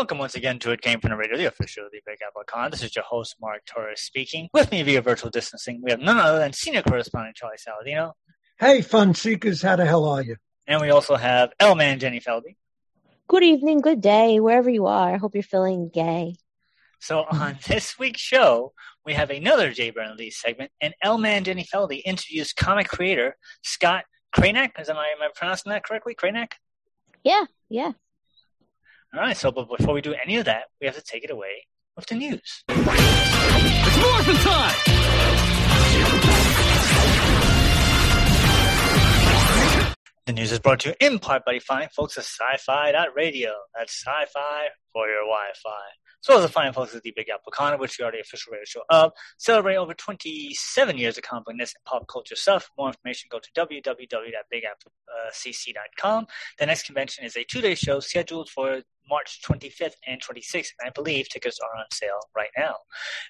Welcome once again to It Came From the Radio, the official of the Big Apple Con. This is your host, Mark Torres, speaking. With me via virtual distancing, we have none other than senior correspondent Charlie Saladino. Hey, fun seekers, how the hell are you? And we also have L Man Jenny Feldy. Good evening, good day, wherever you are. I hope you're feeling gay. So on this week's show, we have another Jay Burnley segment, and L Man Jenny Feldy interviews comic creator Scott Cranack. Is am I, am I pronouncing that correctly? Cranack? Yeah, yeah. All right, so but before we do any of that, we have to take it away with the news. It's morphin' time! The news is brought to you in part by the fine folks at Sci-Fi Radio. That's sci-fi for your Wi-Fi. So as the fine folks at the Big Apple Con, which we are the official radio show of, celebrate over 27 years of completeness and pop culture stuff. More information, go to www.bigapplecc.com. Uh, the next convention is a two-day show scheduled for March 25th and 26th, and I believe tickets are on sale right now.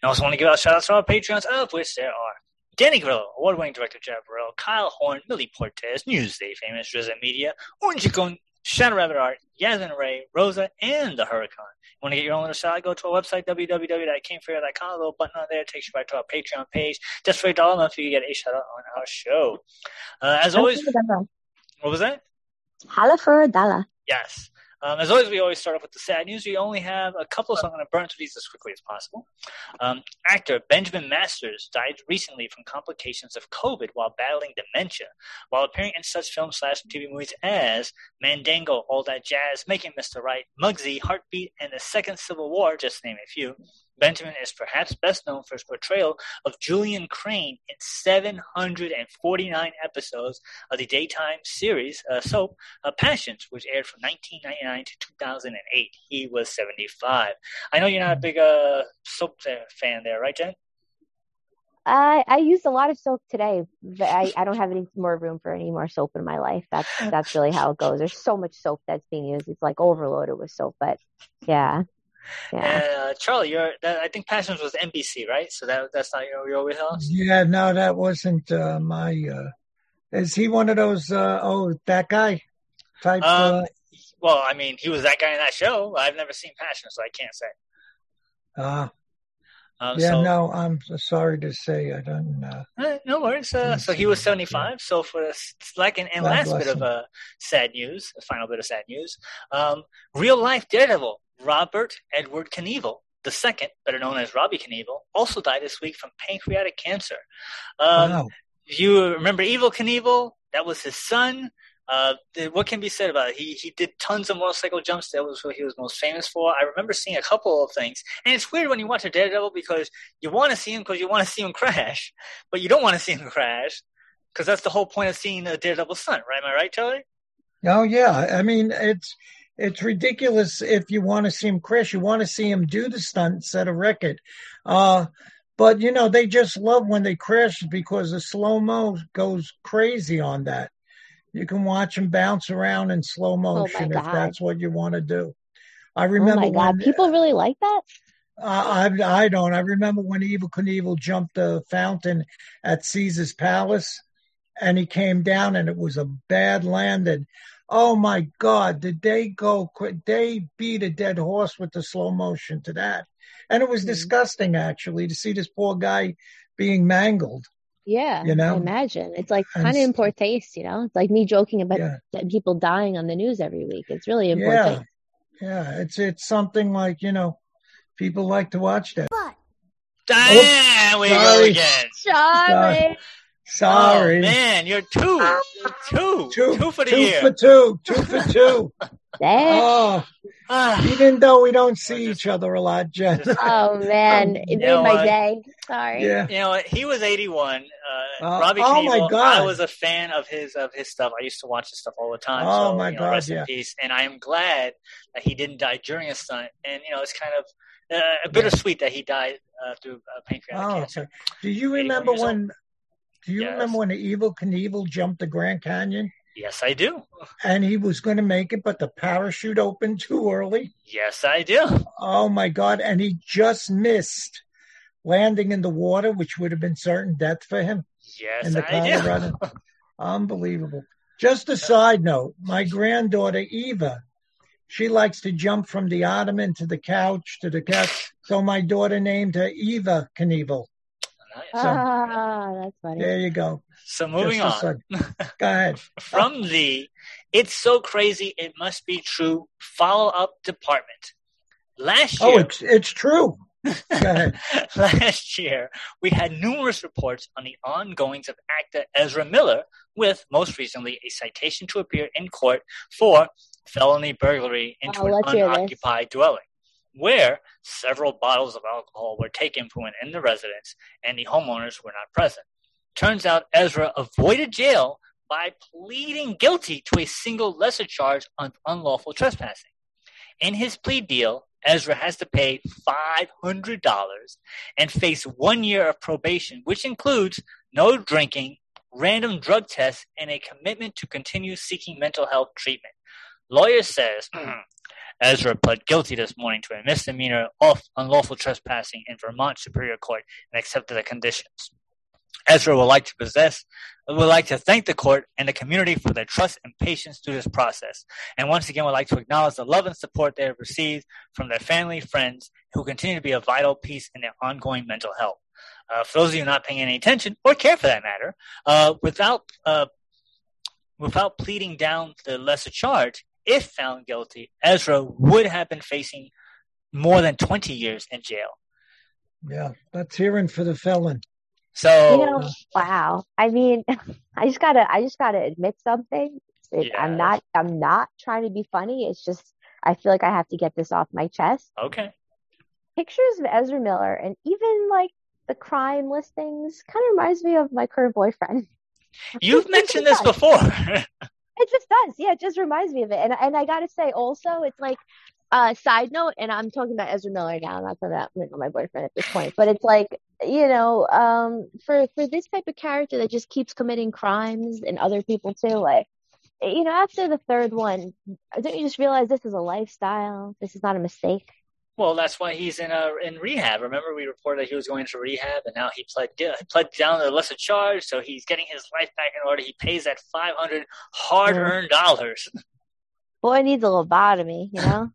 I also want to give out shout outs to our Patreons, of which there are Danny Grillo, award winning director Jeff Burrell, Kyle Horn, Millie Portez, Newsday famous Rizza Media, Orange Shadow Rabbit Art, Yasmin Ray, Rosa, and the Hurricane. Want to get your own little shout? Go to our website, www.camefair.com. A little button on there takes you right to our Patreon page. Just for a dollar a month, you get a shout out on our show. Uh, as always, what was that? Holla for a dollar. Yes. Um, as always, we always start off with the sad news. We only have a couple, so I'm going to burn through these as quickly as possible. Um, actor Benjamin Masters died recently from complications of COVID while battling dementia, while appearing in such films slash TV movies as Mandingo, All That Jazz, Making Mr. Right, Muggsy, Heartbeat, and The Second Civil War, just to name a few. Benjamin is perhaps best known for his portrayal of Julian Crane in 749 episodes of the daytime series uh, soap uh, Passions, which aired from 1999 to 2008. He was 75. I know you're not a big uh, soap fan there, right, Jen? I I used a lot of soap today, but I, I don't have any more room for any more soap in my life. That's that's really how it goes. There's so much soap that's being used. It's like overloaded with soap. But yeah, yeah. Uh, Charlie, you're. That, I think Passions was NBC, right? So that that's not your your wheelhouse. Yeah, no, that wasn't uh, my. Uh, is he one of those? Uh, oh, that guy type. Um, uh, well, I mean, he was that guy in that show. I've never seen Passion, so I can't say. uh, Um, yeah, so, no, I'm sorry to say I don't. Uh, Eh, no worries. Uh, so he was 75. So for the second and God last bit of him. uh, sad news, the final bit of sad news, um, real life Daredevil Robert Edward Knievel, the second, better known as Robbie Knievel, also died this week from pancreatic cancer. Um, wow. You remember Evel Knievel? That was his son. Uh, what can be said about it? He he did tons of motorcycle jumps. That was what he was most famous for. I remember seeing a couple of things, and it's weird when you watch a Daredevil because you want to see him because you want to see him crash, but you don't want to see him crash because that's the whole point of seeing a Daredevil's son, right? Am I right, Charlie? Oh yeah, I mean it's it's ridiculous if you want to see him crash. You want to see him do the stunt, set a record. Uh, but you know they just love when they crash because the slow mo goes crazy on that. You can watch him bounce around in slow motion if that's what you want to do. I Oh remember my god, when people really like that. uh, I I don't. I remember when Evel Knievel jumped the fountain at Caesar's Palace, and he came down, and it was a bad landing. Oh my God! Did they go? quick? They beat a dead horse with the slow motion to that, and it was Mhm. disgusting actually to see this poor guy being mangled. Yeah, You know? I imagine it's like kind of in poor taste. You know, it's like me joking about Yeah. people dying on the news every week. It's really in poor Yeah, yeah. It's it's something like you know, people like to watch that. Damn, we go sorry. again. Charlie, Sorry. Oh, man, you're two, you're two, Two, two for the two year. for two, two for two. That- Oh, Ah, even though we don't see just- each other a lot, Jen. just- oh man, it You made know my what? day. Sorry. yeah. you know? He was 81. Uh, Uh, Robbie oh my God. I was a fan of his of his stuff. I used to watch his stuff all the time. Oh so, my you know, God, rest yeah. in peace. And I am glad that he didn't die during a stunt. And you know, it's kind of uh, bittersweet that he died uh, through uh, pancreatic Oh, cancer. okay. Do you remember years old. when? Do you Yes. remember when the Evel Knievel jumped the Grand Canyon Yes, I do. and he was going to make it, but the parachute opened too early? Yes, I do. Oh my God! And he just missed landing in the water, which would have been certain death for him Yes, in the I do. Unbelievable. Just a side note: my granddaughter Eva, she likes to jump from the ottoman to the couch to the couch. So my daughter named her Eva Knievel. Nice. Ah, that's funny. There you go. So moving Just on. Go ahead. from the It's So Crazy It Must Be True follow up department. Last Oh, year, it's it's true. Go ahead. last year, we had numerous reports on the ongoings of actor Ezra Miller, with most recently a citation to appear in court for felony burglary into Oh, an let's this. unoccupied dwelling, where several bottles of alcohol were taken from within the residence and the homeowners were not present. Turns out Ezra avoided jail by pleading guilty to a single lesser charge of unlawful trespassing. In his plea deal, Ezra has to pay $500 and face one year of probation, which includes no drinking, random drug tests, and a commitment to continue seeking mental health treatment. Lawyer says Ezra pled guilty this morning to a misdemeanor of unlawful trespassing in Vermont Superior Court and accepted the conditions. Ezra would like to possess, would like to thank the court and the community for their trust and patience through this process. And once again, would like to acknowledge the love and support they have received from their family, friends, who continue to be a vital piece in their ongoing mental health. Uh, for those of you not paying any attention, or care for that matter, uh, without uh, without pleading down the lesser charge, if found guilty, Ezra would have been facing more than 20 years in jail. Yeah, that's hearing for the felon. So, You know, uh, wow. I mean, I just gotta, I just gotta admit something. It, I'm not, I'm not trying to be funny. It's just, I feel like I have to get this off my chest. okay. Pictures of Ezra Miller and even like the crime listings kind of reminds me of my current boyfriend. You've mentioned this before. It just does. Yeah, it just reminds me of it. And and I gotta say also, it's like uh side note, and I'm talking about Ezra Miller now, I'm not talking about my boyfriend at this point. But it's like, you know, um for for this type of character that just keeps committing crimes and other people too, like you know, after the third one, don't you just realize this is a lifestyle? This is not a mistake. Well, that's why he's in a, in rehab. Remember, we reported that he was going to rehab, and now he pled gui- pled down to the lesser charge, so he's getting his life back in order. He pays that 500 hard-earned dollars. Boy needs a lobotomy, you know?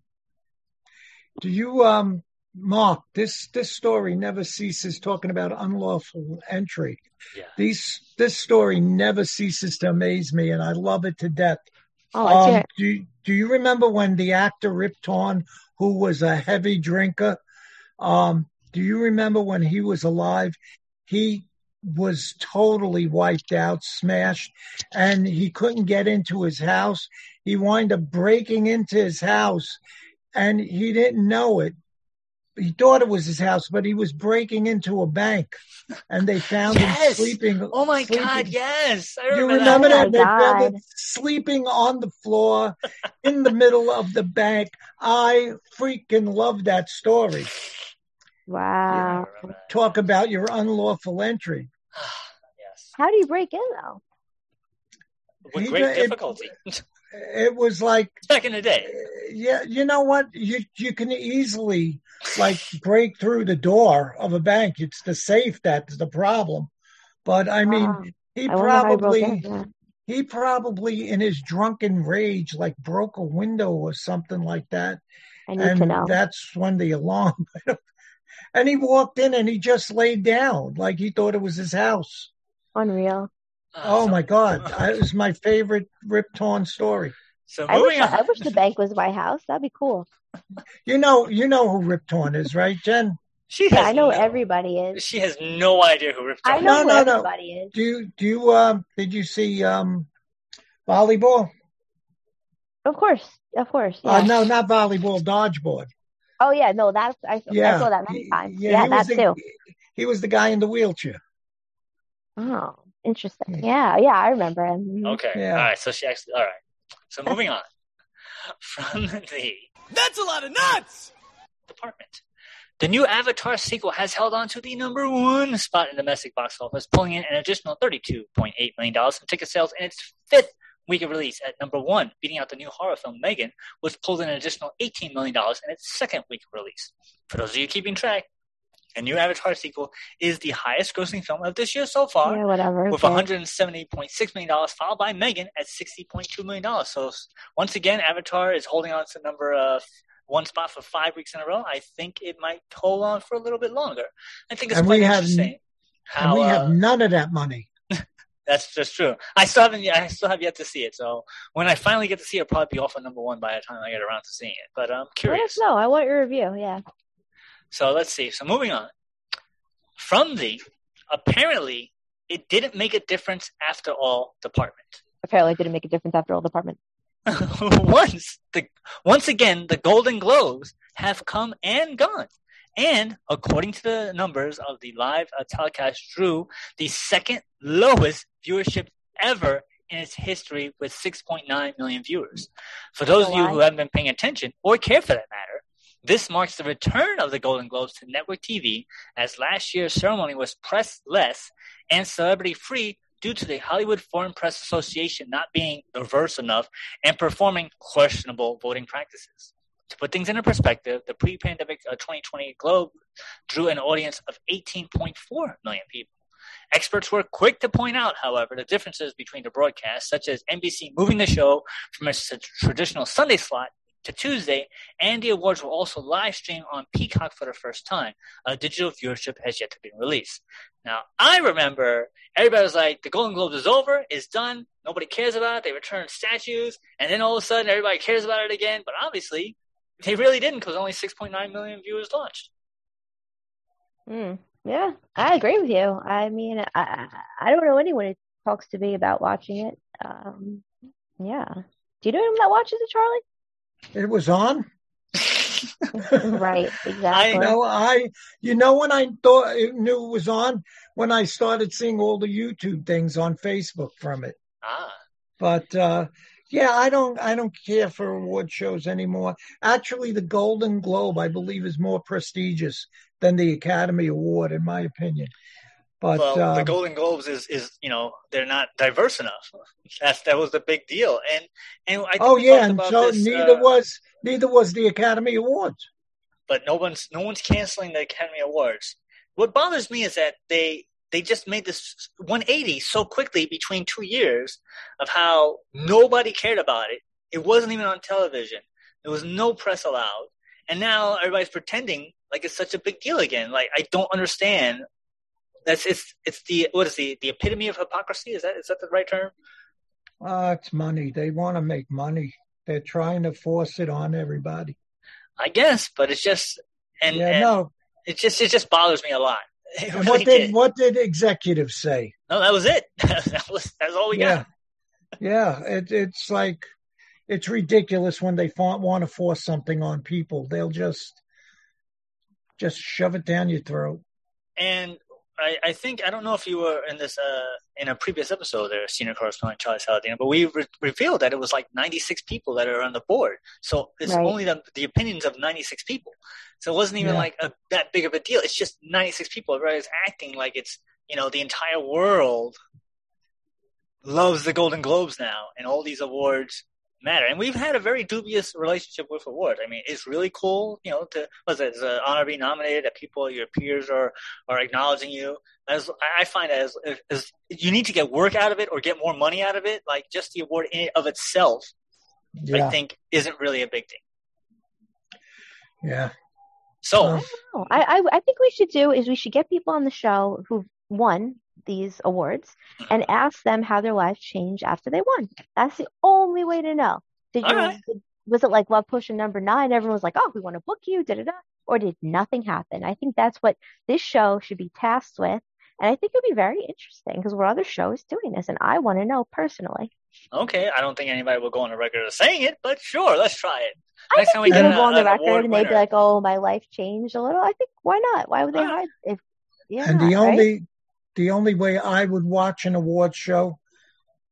Do you, um, Mark? This this story never ceases talking about unlawful entry. Yeah. These this story never ceases to amaze me, and I love it to death. Oh, let's Um, do do you remember when the actor Rip Torn, who was a heavy drinker, um, do you remember when he was alive? He was totally wiped out, smashed, and he couldn't get into his house. He wound up breaking into his house, and he didn't know it. He thought it was his house, but he was breaking into a bank, and they found him sleeping. Oh my sleeping- God! Yes, I you remember, remember that. that? Oh They found him sleeping on the floor in the middle of the bank. I freaking love that story. Wow. remember that. Talk about your unlawful entry. yes, How do you break in though? with He great did- it- difficulty. It was like, Back in the day. Uh, yeah, you know what? You you can easily like break through the door of a bank. It's the safe that's the problem. But I mean, Wow. he I wonder he probably Yeah. he probably in his drunken rage like broke a window or something like that. I need and to know. that's when the alarm went off. And he walked in and he just laid down like he thought it was his house. Unreal. Oh so, my God. I- It was my favorite Rip Torn story. So I wish moving I wish the bank was my house. That'd be cool. You know, you know who Rip Torn is, right, Jen? She Yeah, I know no, everybody is. She has no idea who Rip I know No, who no, no. everybody is. Do you, do you, um, did you see, um, volleyball? Of course. Of course. Yeah. Uh, no, not volleyball, dodgeball. Oh yeah, no, that's I, Yeah, I saw that many times. yeah, Yeah, that the, too. He was the guy in the wheelchair. Oh, interesting. Yeah. Yeah, yeah, I remember him. Mhm. Okay. Yeah. All right. So she actually. All right. So moving on from the That's a lot of nuts! department. The new Avatar sequel has held on to the number one spot in domestic box office, pulling in an additional $32.8 million in ticket sales in its fifth week of release at number one, beating out the new horror film Megan, which pulled in an additional $18 million in its second week of release. For those of you keeping track, the new Avatar sequel is the highest grossing film of this year so far. Yeah, whatever. with okay. $170.6 million, followed by Megan at $60.2 million. So once again, Avatar is holding on to number uh, one spot for five weeks in a row. I think it might hold on for a little bit longer. I think it's And quite we have- interesting. and How, we uh, have none of that money. that's just true. I still haven't. I still have yet to see it. So when I finally get to see it, it'll probably be off on number one by the time I get around to seeing it. But I'm curious. Let us curious. know. I want your review. Yeah. So let's see. So moving on from the apparently it didn't make a difference after all department. Apparently, it didn't make a difference after all department. once the once again the Golden Globes have come and gone. And according to the numbers of the live uh, telecast, drew the second lowest viewership ever in its history with 6.9 million viewers. For those of you who haven't been paying attention or care for that matter, this marks the return of the Golden Globes to network TV as last year's ceremony was press less and celebrity free due to the Hollywood Foreign Press Association not being diverse enough and performing questionable voting practices. To put things into perspective, the pre-pandemic uh, 2020 Globe drew an audience of 18.4 million people. Experts were quick to point out, however, the differences between the broadcasts, such as NBC moving the show from its traditional Sunday slot to Tuesday, and the awards will also live stream on Peacock for the first time. A digital viewership has yet to be released. Now, I remember everybody was like, the Golden Globes is over, it's done, nobody cares about it, they returned statues, and then all of a sudden everybody cares about it again, but obviously they really didn't because only 6.9 million viewers launched. Mm, yeah, I agree with you. I mean, I I I don't know anyone who talks to me about watching it. Um, yeah. Do you know anyone that watches it, Charlie? It was on. Right, exactly. You know, I you know when I thought I knew it was on when I started seeing all the YouTube things on Facebook from it. ah, But uh yeah, I don't I don't care for award shows anymore. Actually, the Golden Globe, I believe, is more prestigious than the Academy Award, in my opinion. But well, the um, Golden Globes is, is you know they're not diverse enough. That's that was the big deal, and and I think oh yeah, and about so this, neither uh, was neither was the Academy Awards. but no one's no one's canceling the Academy Awards. What bothers me is that they they just made this 180 so quickly between two years of how nobody cared about it. It wasn't even on television. There was no press allowed, and now everybody's pretending like it's such a big deal again. Like I don't understand. That's it's it's the what is the the epitome of hypocrisy? Is that is that the right term? Ah, it's money. They want to make money. They're trying to force it on everybody. I guess, but it's just and, yeah, and no. it just it just bothers me a lot. Really what did did. what did executives say? No, that was it. that was that was all we yeah, got. yeah. It, it's like it's ridiculous when they want to force something on people. They'll just just shove it down your throat. And I, I think I don't know if you were in this uh, in a previous episode there, senior correspondent Charlie Saladino, but we re- revealed that it was like 96 people that are on the board. So it's Right. only the, the opinions of 96 people. So it wasn't even Yeah. like a, that big of a deal. It's just 96 people. Everybody's acting like it's you know the entire world loves the Golden Globes now, and all these awards matter. And we've had a very dubious relationship with awards. I mean, it's really cool, you know, to was it an honor to be nominated that people, your peers are are acknowledging you. As I find as, as you need to get work out of it or get more money out of it. Like just the award in of itself, Yeah, I think isn't really a big thing. yeah. So I, I I think we should do is we should get people on the show who've won these awards and ask them how their life changed after they won. That's the only way to know. Did All you right. did- was it like Love Potion number nine? Everyone was like, "Oh, we want to book you," da da da. Or did nothing happen? I think that's what this show should be tasked with, and I think it'd be very interesting because what other show is doing this, and I want to know personally. Okay, I don't think anybody will go on the record of saying it, but sure, let's try it. I Next think time we get will go on the an record and they'd be like, "Oh, my life changed a little." I think why not? Why would they hide if? Yeah, and the right? Only the only way I would watch an award show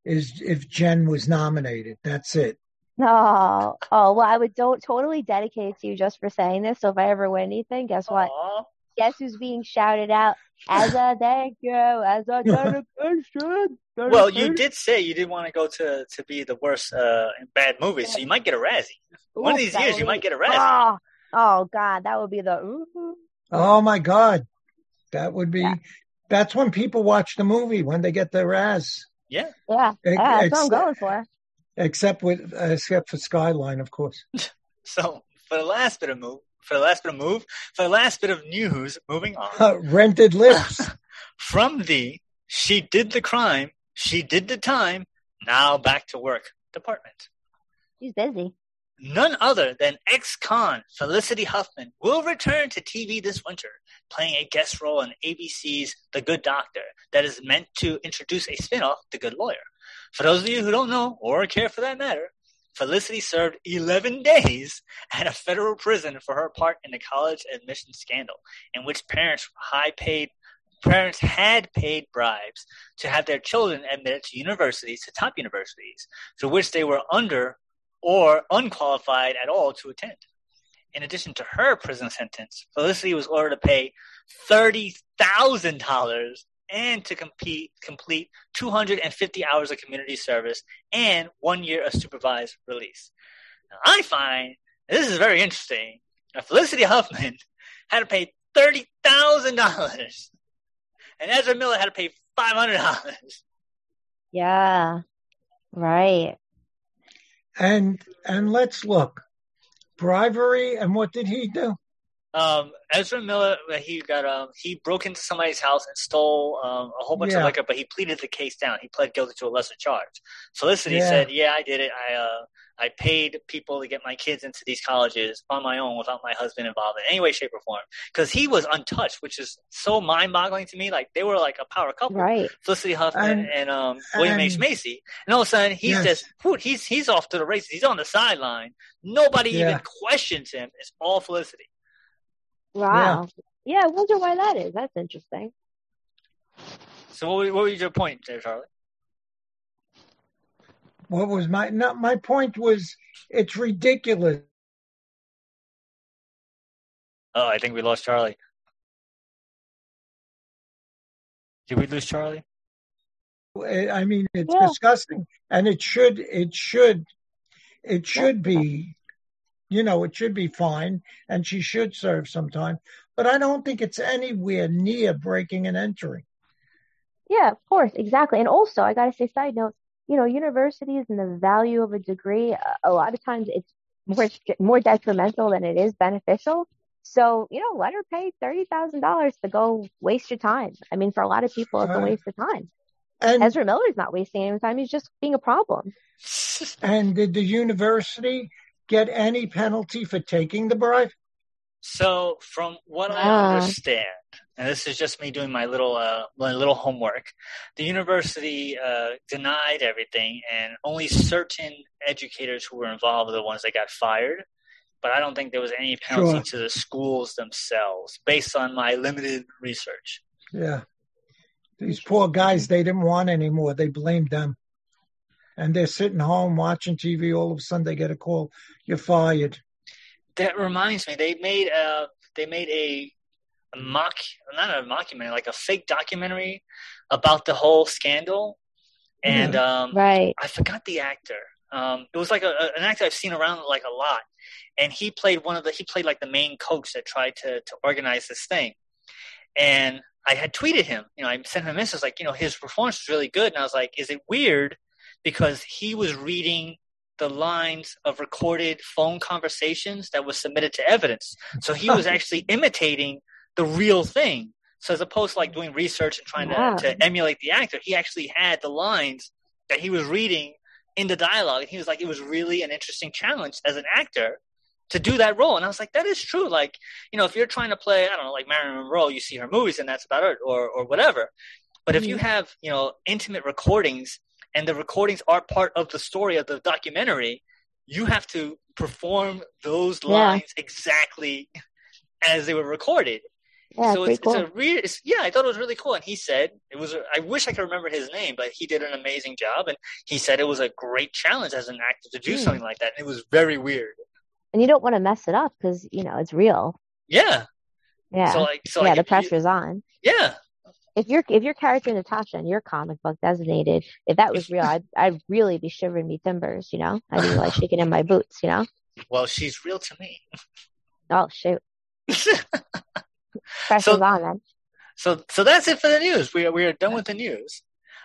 is if Jen was nominated. That's it. No. Oh, well, I would don't totally dedicate it to you just for saying this. So if I ever win anything, guess what? Aw. Guess who's being shouted out as a thank you, as a dedication. Well, you did say you didn't want to go to to be the worst uh, in bad movies, so you might get a Razzie. One of these years, you might get a Razzie. Oh, oh God, that would be the. ooh. Oh my God, that would be. Yeah. That's when people watch the movie when they get their Raz. Yeah. Yeah, Ex- yeah, that's what I'm going for. Except with except for Skyline, of course. So for the last bit of move, for the last bit of move, for the last bit of news, moving on uh, Rented lips. from the she did the crime, she did the time, now back to work department. She's busy. None other than ex-con Felicity Huffman will return to TV this winter, playing a guest role in ABC's The Good Doctor that is meant to introduce a spin-off, The Good Lawyer. For those of you who don't know, or care for that matter, Felicity served 11 days at a federal prison for her part in the college admission scandal, in which parents high paid parents had paid bribes to have their children admitted to universities, to top universities, to which they were under or unqualified at all to attend. In addition to her prison sentence, Felicity was ordered to pay thirty thousand dollars and to compete, complete 250 hours of community service and one year of supervised release. Now, I find this is very interesting. Now, Felicity Huffman had to pay thirty thousand dollars, and Ezra Miller had to pay five hundred dollars. Yeah, right. and and let's look. Bribery and what did he do? Um, Ezra Miller, he got um, he broke into somebody's house and stole um, a whole bunch Yeah. of liquor, but he pleaded the case down. He pled guilty to a lesser charge. Felicity Yeah. said, "Yeah, I did it. I uh, I paid people to get my kids into these colleges on my own without my husband involved in any way, shape, or form. Because he was untouched, which is so mind-boggling to me. Like they were like a power couple, Right. Felicity Huffman and, And- um, William H Macy. And all of a sudden, he's Yes. just whew, he's he's off to the races. He's on the sideline. Nobody Yeah. even questions him. It's all Felicity. Wow. Yeah. I wonder why that is. That's interesting. So what, wa- what was your point there, Charlie? What was my not my point was it's ridiculous. Oh, I think we lost Charlie. Did we lose Charlie? I I mean, it's Yeah. disgusting, and it should it should it should be, you know, it should be fine, and she should serve some time. But I don't think it's anywhere near breaking and entering. Yeah, of course, exactly. And also, I gotta say, side note, you know, universities and the value of a degree, a, a lot of times it's more more detrimental than it is beneficial. So, you know, let her pay thirty thousand dollars to go waste your time. I mean, for a lot of people, it's a waste of time. And Ezra Miller's not wasting any time; he's just being a problem. and did the university get any penalty for taking the bribe? So, from what I Ah. understand, and this is just me doing my little uh, my little homework, the university uh, denied everything, and only certain educators who were involved were the ones that got fired. But I don't think there was any penalty Sure. to the schools themselves, based on my limited research. Yeah. These poor guys, they didn't want anymore. They blamed them. And they're sitting home watching TV. All of a sudden, they get a call. You're fired. That reminds me, they made a they made a, a mock not a mockumentary, like a fake documentary about the whole scandal, and um, Right. I forgot the actor. Um, it was like a, a- an actor I've seen around like a lot, and he played one of the he played like the main coach that tried to to organize this thing, and I had tweeted him. You know, I sent him a message like, you know, his performance was really good, and I was like, is it weird because he was reading the lines of recorded phone conversations that was submitted to evidence, so he was actually imitating the real thing. So as opposed to like doing research and trying Wow. to, to emulate the actor, he actually had the lines that he was reading in the dialogue. And he was like, it was really an interesting challenge as an actor to do that role. And I was like, that is true. Like, you know, if you're trying to play, I don't know, like Marilyn Monroe, you see her movies and that's about it, or or whatever. But if you mm-hmm. have, you know, intimate recordings and the recordings are part of the story of the documentary, you have to perform those Yeah. lines exactly as they were recorded. Yeah, so it's, cool. it's a real, it's, yeah, I thought it was really cool. And he said it was, a, I wish I could remember his name, but he did an amazing job. And he said it was a great challenge as an actor to do Hmm. something like that. And it was very weird. and you don't want to mess it up because you know it's real. Yeah. Yeah, So like, so yeah, like the you- pressure's on. yeah. If your if your character Natasha and your comic book designated, if that was real, I'd I'd really be shivering me timbers. You know, I'd be like shaking in my boots. You know, Well, she's real to me. oh shoot, pressure's on then. So, so that's it for the news. We are, we are done with the news.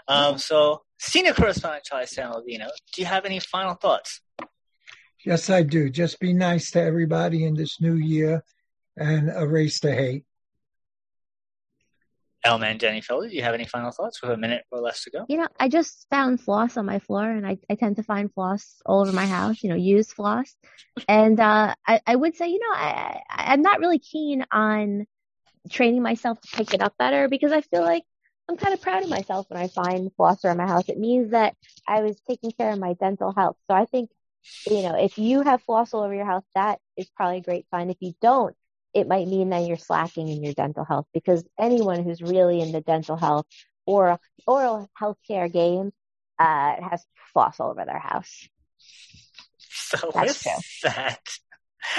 Um, so, senior correspondent Charlie Saladino, do you have any final thoughts? Yes, I do. Just be nice to everybody in this new year and erase the hate. Elman Jenny Felder, do you have any final thoughts? Have a minute or less to go. You know, I just found floss on my floor, and I, I tend to find floss all over my house. You know, used floss, and uh, I I would say, you know, I, I I'm not really keen on training myself to pick it up better because I feel like I'm kind of proud of myself when I find floss around my house. It means that I was taking care of my dental health. So I think, you know, if you have floss all over your house, that is probably a great sign. If you don't, it might mean that you're slacking in your dental health because anyone who's really in the dental health or oral healthcare game uh, has floss all over their house. So, That's with that,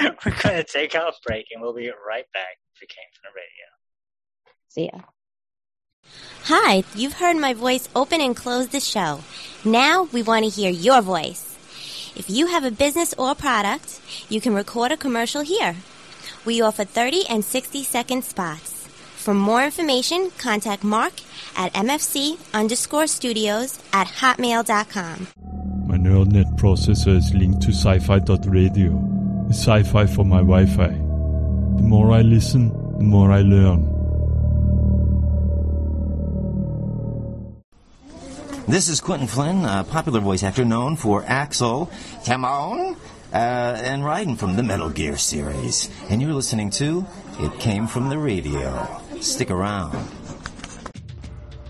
we're going to take our break and we'll be right back if it came from the radio. See ya. Hi, you've heard my voice open and close the show. Now we want to hear your voice. If you have a business or product, you can record a commercial here. We offer 30 and 60 second spots. For more information, contact Mark at mfc underscore studios at hotmail.com. My neural net processor is linked to sci-fi.radio. It's sci-fi for my Wi-Fi. The more I listen, the more I learn. This is Quinton Flynn, a popular voice actor known for Axel, Timon, uh, and Raiden from the Metal Gear series. And you're listening to It Came From the Radio. Stick around.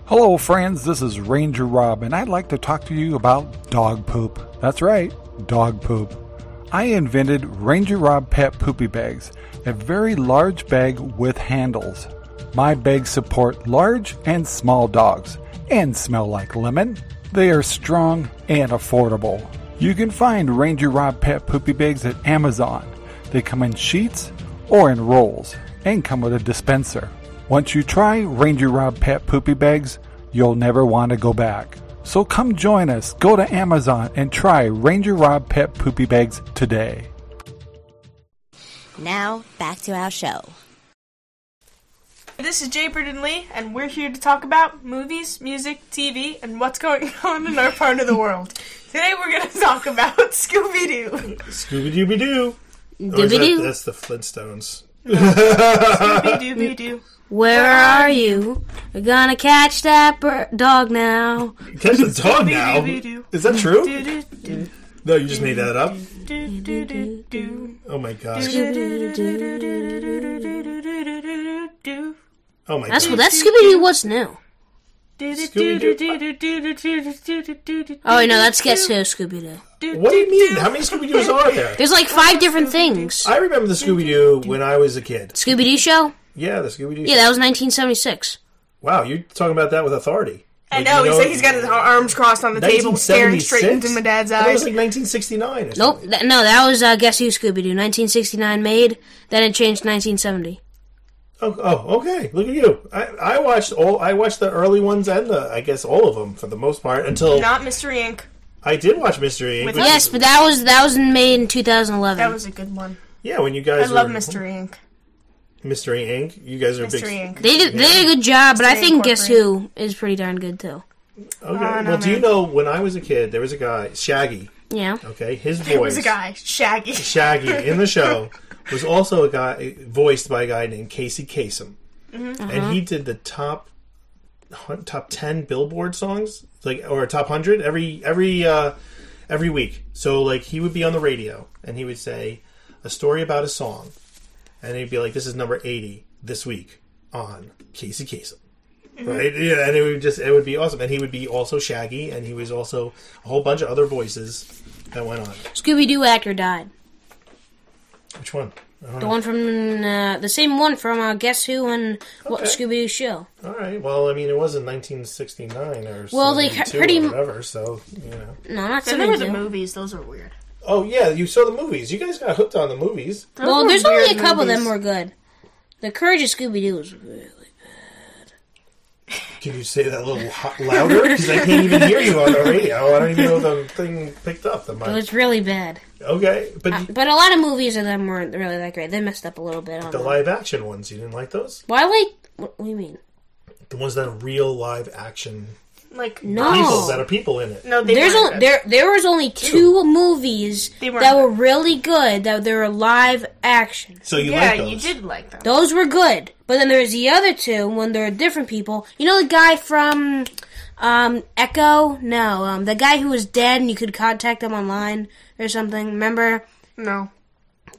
Hello, friends. This is Ranger Rob, and I'd like to talk to you about dog poop. That's right, dog poop. I invented Ranger Rob Pet Poopy Bags, a very large bag with handles. My bags support large and small dogs and smell like lemon. They are strong and affordable. You can find Ranger Rob Pet Poopy Bags at Amazon. They come in sheets or in rolls and come with a dispenser. Once you try Ranger Rob Pet Poopy Bags, you'll never want to go back. So come join us. Go to Amazon and try Ranger Rob Pet Poopy Bags today. Now, back to our show. This is Jay Burden Lee, and we're here to talk about movies, music, TV, and what's going on in our part of the world. Today we're going to talk about Scooby Doo. Scooby Dooby Doo. Dooby-doo. That's the Flintstones. Scooby Dooby Doo. Where are you? We're gonna catch that bir- dog now. Catch the dog now. Scooby-Doo. Is that true? No, you just made that up. Oh my gosh. Do. Oh my That's gosh. what that's Scooby Doo. What's new? Oh wait, no, that's Get Go Scooby Doo. What do you mean? How many Scooby Doo's are there? There's like five different things. I remember the Scooby Doo when I was a kid. Scooby Doo show? Yeah, the Scooby Doo. Yeah, that was 1976. Wow, you're talking about that with authority. I Like, know, you he's know- like he's got his arms crossed on the table, staring straight into my dad's I thought It was eyes. like 1969 or Nope, th- no, that was uh, Guess Who Scooby Doo. 1969 made, then it changed 1970. Oh, oh, okay. Look at you. I, I watched all. I watched the early ones and the, I guess, all of them for the most part until Not Mystery Inc. I did watch Mystery Inc. With which Yes, is- but that was that was made in 2011. That was a good one. yeah, when you guys I guys love Mystery Inc. Mystery Inc. You guys are Mystery big. Inc. They did, they did a good job, but I Mystery think Guess Who is pretty darn good too. Okay. Oh, no, well, do you man. know when I was a kid, there was a guy, Shaggy. Yeah. Okay, his voice. There was a guy, Shaggy. Shaggy in the show was also a guy voiced by a guy named Casey Kasem, Mhm. and he did the top top ten Billboard songs, like or top hundred every every uh, every week. So like he would be on the radio and he would say a story about a song, and he'd be like, "This is number eighty this week on Casey Kasem." right? Yeah, and it would just it would be awesome, and he would be also Shaggy, and he was also a whole bunch of other voices that went on. Scooby Doo actor died. Which one? The know. one from uh, the same one from uh, Guess Who and what Okay. Scooby Doo show. All right. Well, I mean, it was in 1969 or Well, they 72 pretty or m- whatever. So you know. No, not So there were the movies. Those are weird. Oh yeah, you saw the movies. You guys got hooked on the movies. Well, there's only a weird couple of them were good. The Courage of Scooby Doo was really. Can you say that a little ho- louder? Because I can't even hear you on the radio. I don't even know the thing picked up. The mic. It was really bad. Okay, but Uh, but a lot of movies of them weren't really that great. They messed up a little bit on the them. live action ones, you didn't like those? Well, I like. What, what do you mean? The ones that are real live action Like No. people that are people in it. no, they There's weren't only, there there was only two movies They weren't that were good. really good that they were live action. So you yeah, like those? you did like them. Those were good. But then there's the other two when they're different people. You know the guy from um, Echo? No, um, the guy who was dead and you could contact him online or something. Remember? No.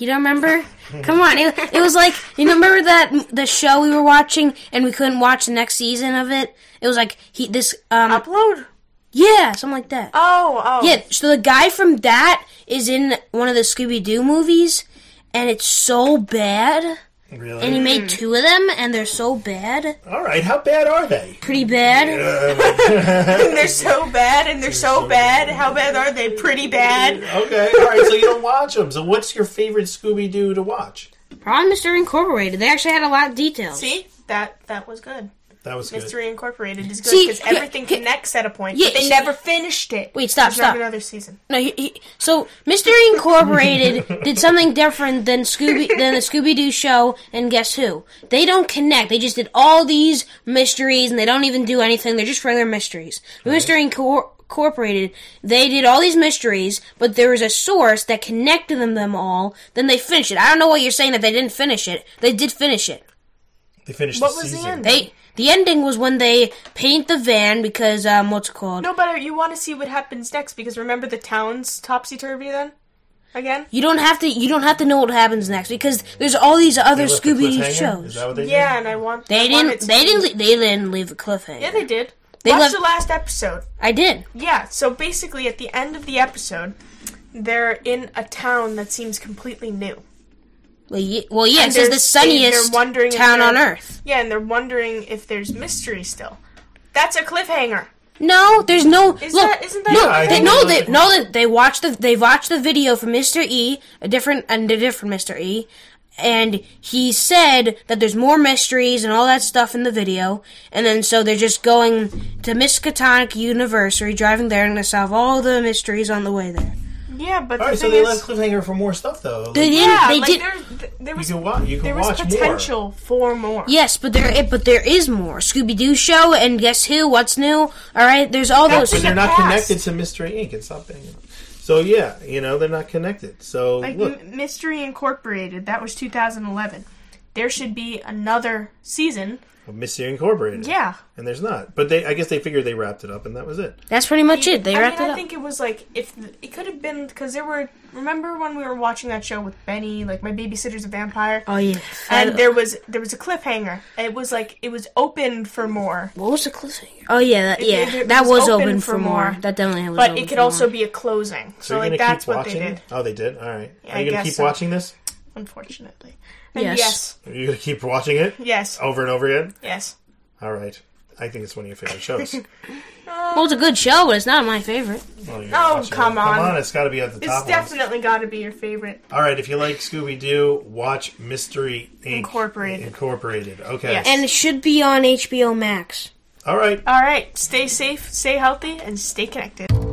You don't remember? Come on, it, it was like you know, remember that the show we were watching and we couldn't watch the next season of it. It was like he this um Upload. yeah something like that. Oh, oh. Yeah, so the guy from that is in one of the Scooby Doo movies, and it's so bad. Really? And he made two of them, and they're so bad. All right, how bad are they? Pretty bad. and they're so bad, and they're so bad. How bad are they? Pretty bad. Okay, all right. So you don't watch them. So what's your favorite Scooby Doo to watch? Probably Mystery Incorporated. They actually had a lot of details. See, that that was good. That was good. Mystery Incorporated is good See, because yeah, everything connects at a point. yeah, but they see- never finished it. Wait, stop, There's stop. Another season. No, he, he, so Mystery Incorporated did something different than Scooby than the Scooby Doo show and Guess Who? They don't connect. They just did all these mysteries and they don't even do anything. They're just regular mysteries. But Mystery Incor- Incorporated, they did all these mysteries, but there was a source that connected them them all. Then they finished it. I don't know why you're saying that they didn't finish it. They did finish it. They finished What the was the end? They the ending was when they paint the van because um what's it called? No, but you want to see what happens next because remember the town's topsy turvy then again. You don't have to. You don't have to know what happens next because there's all these other left the Scooby Doo shows. Is that what they Yeah, and I want. They I didn't. it to They didn't. le- They didn't leave a cliffhanger. Yeah, they did. They Watch left- the last episode. I did. Yeah, so basically at the end of the episode, they're in a town that seems completely new. Well, ye- well yeah. And It the sunniest they're wondering town on earth. Yeah, and they're wondering if there's mystery still. That's a cliffhanger. No, there's no. Is look, that- isn't that no? a They, thing? no, they no. They, they watched the. They watched the video from Mr. E, a different and a different Mr. E, and he said that there's more mysteries and all that stuff in the video, and then so they're just going to Miskatonic University, driving there, and to solve all the mysteries on the way there. Yeah, but All the right, so thing they is, left cliffhanger for more stuff though. They didn't. yeah, they like did. there, th- there was you can watch. You can there was watch potential for more. Yes, but there it, but there is more. Scooby Doo show and Guess Who? What's new? All right, there's all more. those. But they're not past. connected to Mystery Inc. It's something. So yeah, you know they're not connected. So Like look, M- Mystery Incorporated, that was 2011. There should be another season. Mystery Incorporated. Yeah. and there's not. But they, I guess they figured they wrapped it up, and that was it. That's pretty much it. They I wrapped mean, it up. I think it was like if it could have been because there were. Remember when we were watching that show with Benny, like my babysitter's a vampire, Oh yeah. and there was there was a cliffhanger. It was like it was open for more, what was the cliffhanger? Oh yeah, that, yeah, it- it that was was, open open, for for more. more. That definitely was. but open it could for also more. be a closing. So, So, you're like that's keep what they did. it? Oh, they did. All right. Yeah, Are I you gonna keep so. watching this? Unfortunately, and Yes. yes, Are you gonna keep watching it yes, over and over again? yes. All right. I think it's one of your favorite shows. Well, it's a good show, but it's not my favorite. Well, you gotta Oh, watch it. come on. Come on, it's got to be at the It's top. ones. definitely got to be your favorite. All right, if you like Scooby Doo, watch Mystery Inc. Incorporated. Incorporated. Okay. Yes. And it should be on HBO Max. All right. All right, stay safe, stay healthy, and stay connected.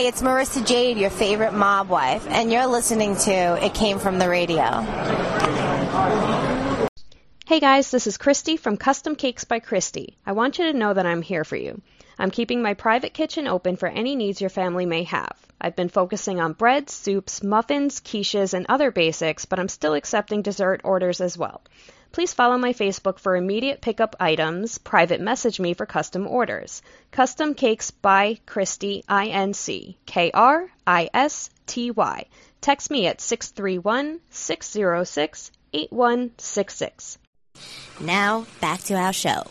Hey, it's Marissa Jade, your favorite mob wife, and you're listening to It Came From the Radio. Hey guys, this is Christy from Custom Cakes by Christy. I want you to know that I'm here for you. I'm keeping my private kitchen open for any needs your family may have. I've been focusing on breads, soups, muffins, quiches, and other basics, but I'm still accepting dessert orders as well. Please follow my Facebook for immediate pickup items, private message me for custom orders. Custom Cakes by Kristy, I-N-C, K-R-I-S-T-Y. Text me at 631 606 8166. Now, back to our show.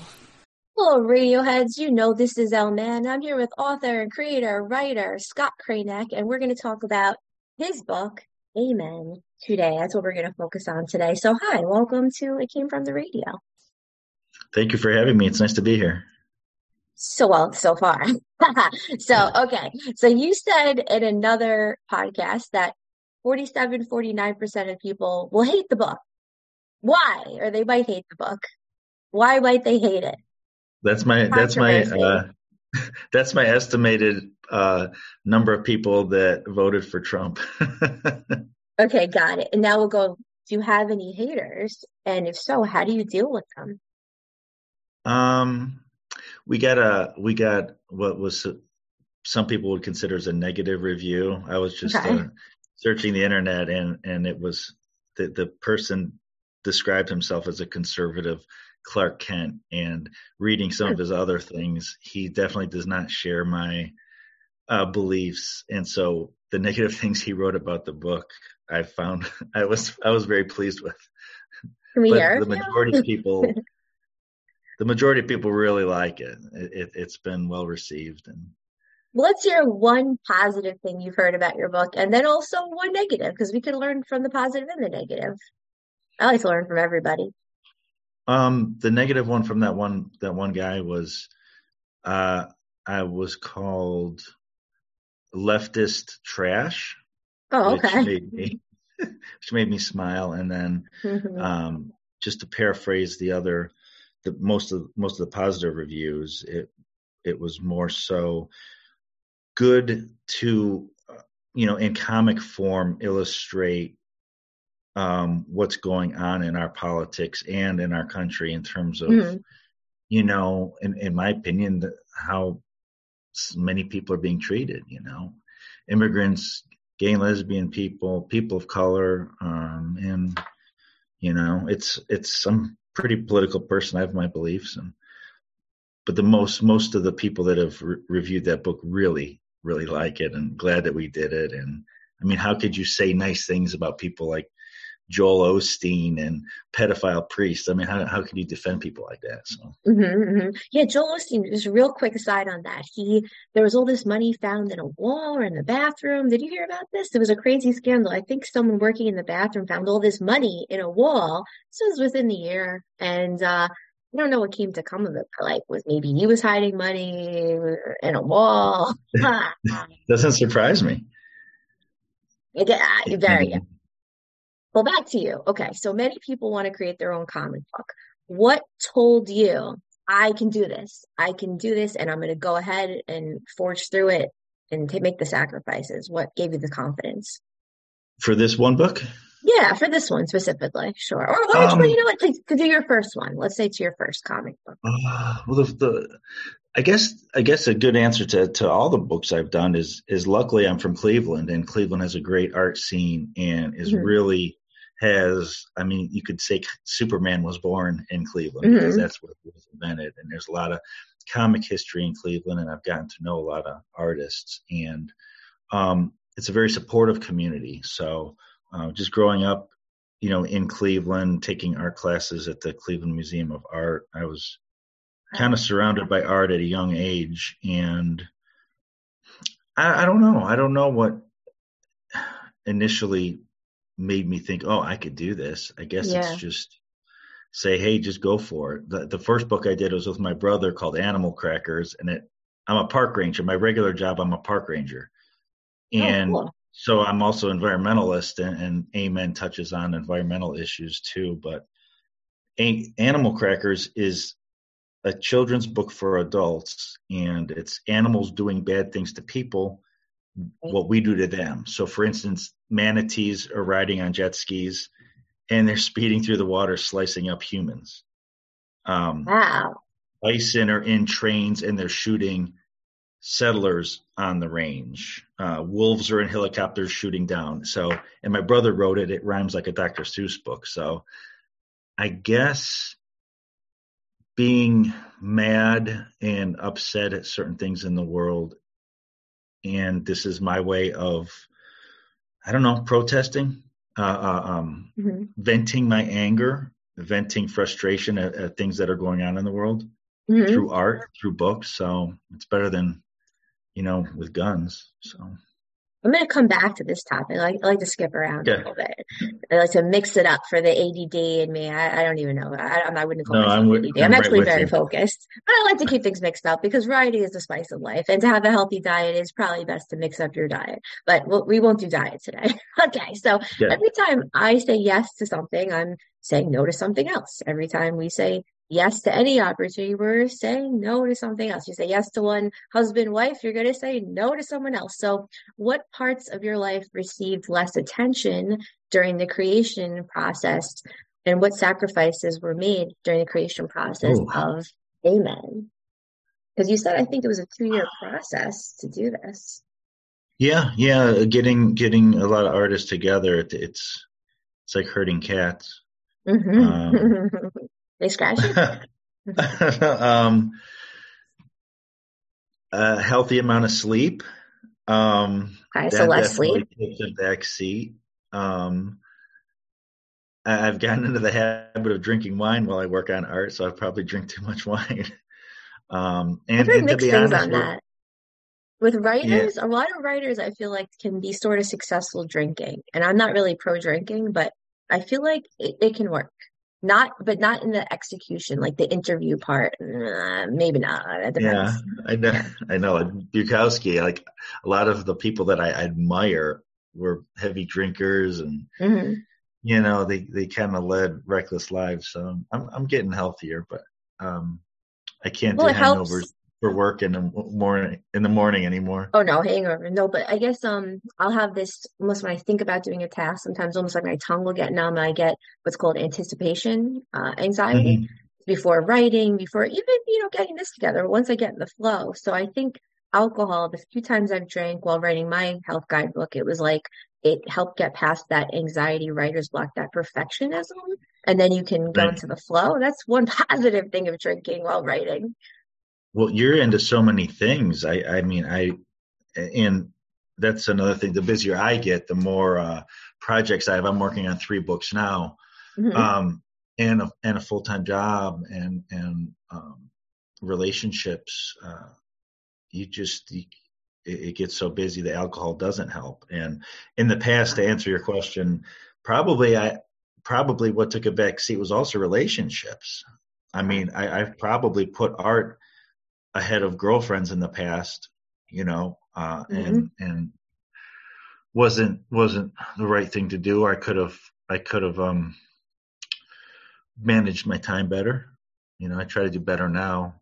Hello, Radioheads. You know this is El Man. I'm here with author and creator, writer Scott Cranick, and we're going to talk about his book, Amen, today. That's what we're going to focus on today. So, hi, welcome to It Came From the Radio. Thank you for having me. It's nice to be here. So well, so far. so, okay. So, you said in another podcast that 47, 49% of people will hate the book. Why? Or they might hate the book. Why might they hate it? That's my that's my uh, that's my estimated uh, number of people that voted for Trump. okay, got it. And now we'll go. Do you have any haters? And if so, how do you deal with them? Um, we got a we got what was some people would consider as a negative review. I was just okay. uh, searching the internet, and and it was the the person described himself as a conservative Clark Kent and reading some of his other things, he definitely does not share my uh, beliefs. And so the negative things he wrote about the book, I found I was I was very pleased with. Can we but hear the majority of people, the majority of people really like it. it, it has been well received and. Let's hear one positive thing you've heard about your book, and then also one negative, because we can learn from the positive and the negative. I like to learn from everybody. Um, the negative one from that one that one guy was, uh, I was called leftist trash. Oh, okay. Which made me, which made me smile, and then Mhm. um, just to paraphrase the other, the most of most of the positive reviews, it it was more so good to you know in comic form illustrate um, what's going on in our politics and in our country in terms of Mhm. you know in, in my opinion the, how many people are being treated you know immigrants gay and lesbian people people of color um, and you know it's it's i'm pretty political person i have my beliefs and but the most most of the people that have re- reviewed that book really really like it and glad that we did it and i mean how could you say nice things about people like joel osteen and pedophile priests i mean how, how could you defend people like that so hmm hmm Yeah, Joel Osteen, just a real quick aside on that. He, there was all this money found in a wall or in the bathroom. Did you hear about this? There was a crazy scandal. I think someone working in the bathroom found all this money in a wall. This was within the year. And, uh, I don't know what came to come of it, but like, was maybe he was hiding money in a wall. doesn't surprise me Yeah, very good. Well, back to you. Okay, so many people want to create their own comic book. What told you, I can do this? I can do this, and I'm going to go ahead and forge through it and to make the sacrifices. What gave you the confidence? for this one book Yeah, for this one specifically, sure. Or you, Um, you know what? Like, to do your first one. Let's say to your first comic book. Uh, well, the, the I guess I guess a good answer to to all the books I've done is is luckily I'm from Cleveland and Cleveland has a great art scene and is Mhm. really has I mean you could say Superman was born in Cleveland Mhm. because that's it was invented. And there's a lot of comic history in Cleveland and I've gotten to know a lot of artists. And um, it's a very supportive community. So uh, just growing up you know in Cleveland taking art classes at the Cleveland Museum of Art I was kind of surrounded by art at a young age. And I, I don't know. I don't know what initially made me think oh i could do this i guess Yeah. it's just say hey just go for it the, the first book i did was with my brother called animal crackers and it i'm a park ranger my regular job i'm a park ranger oh, and cool. so i'm also environmentalist and, and amen touches on environmental issues too but A- animal crackers is a children's book for adults and it's animals doing bad things to people what we do to them. So, for instance, manatees are riding on jet skis and they're speeding through the water, slicing up humans. Um, Wow. bison are in trains and they're shooting settlers on the range. Uh, wolves are in helicopters shooting down. So, and my brother wrote it. It rhymes like a Dr. Seuss book. So, I guess being mad and upset at certain things in the world, and this is my way of, I don't know, protesting, uh, uh, um, Mhm. venting my anger, venting frustration at, at things that are going on in the world Mhm. through art, through books. So it's better than, you know, with guns. So I'm going to come back to this topic. I like, I like to skip around a little bit. I like to mix it up for the ADD in me. I, I don't even know. I, I'm- wouldn't call No, myself I'm ADD. I'm, I'm right actually very you. focused. But I like to keep things mixed up because variety is the spice of life. And to have a healthy diet is probably best to mix up your diet. But we'll, we won't do diet today. okay. So Yeah. every time I say yes to something, I'm saying no to something else. Every time we say yes to any opportunity, we're saying no to something else. You say yes to one husband, wife, you're going to say no to someone else. So, what parts of your life received less attention during the creation process, and what sacrifices were made during the creation process Ooh. of Amen? Because you said, I think it was a two year process to do this. yeah, yeah, getting getting a lot of artists together, it, it's it's like herding cats. hmm they scratch you? um, a healthy amount of sleep. Um, Okay, so less sleep. takes a back seat. Um, I've gotten into the habit of drinking wine while I work on art, so I probably drink too much wine. Um, and, I've heard and to mixed be things honest, on with- that. With writers, a lot of writers I feel like can be sort of successful drinking. And I'm not really pro drinking, but I feel like it, it can work. Not, but not in the execution, like the interview part. Nah, maybe not. Yeah. I know. I know. Bukowski, like a lot of the people that I admire were heavy drinkers and hmm you know they they kind of led reckless lives so i'm i'm getting healthier but um i can't Well, do it helps. For work in the morning in the morning anymore Oh no, hangover. No, but I guess um I'll have this almost when I think about doing a task, sometimes almost like my tongue will get numb. I get what's called anticipation uh, anxiety Mhm. before writing, before even, you know, getting this together, once I get in the flow. So I think alcohol, the few times I've drank while writing my health guidebook, it was like it helped get past that anxiety writer's block, that perfectionism, and then you can go Right. into the flow. That's one positive thing of drinking while writing. Well you're into so many things. I i mean i and that's another thing. The busier i get the more uh projects i have. I'm working on three books now. Mhm. um and a, and a full-time job and and um relationships uh you just you, it, it gets so busy the alcohol doesn't help. And in the past to answer your question probably i probably what took a back seat was also relationships. I mean i i've probably put art ahead of girlfriends in the past you know uh and and wasn't wasn't the right thing to do. I could have i could have um managed my time better. You know i try to do better now.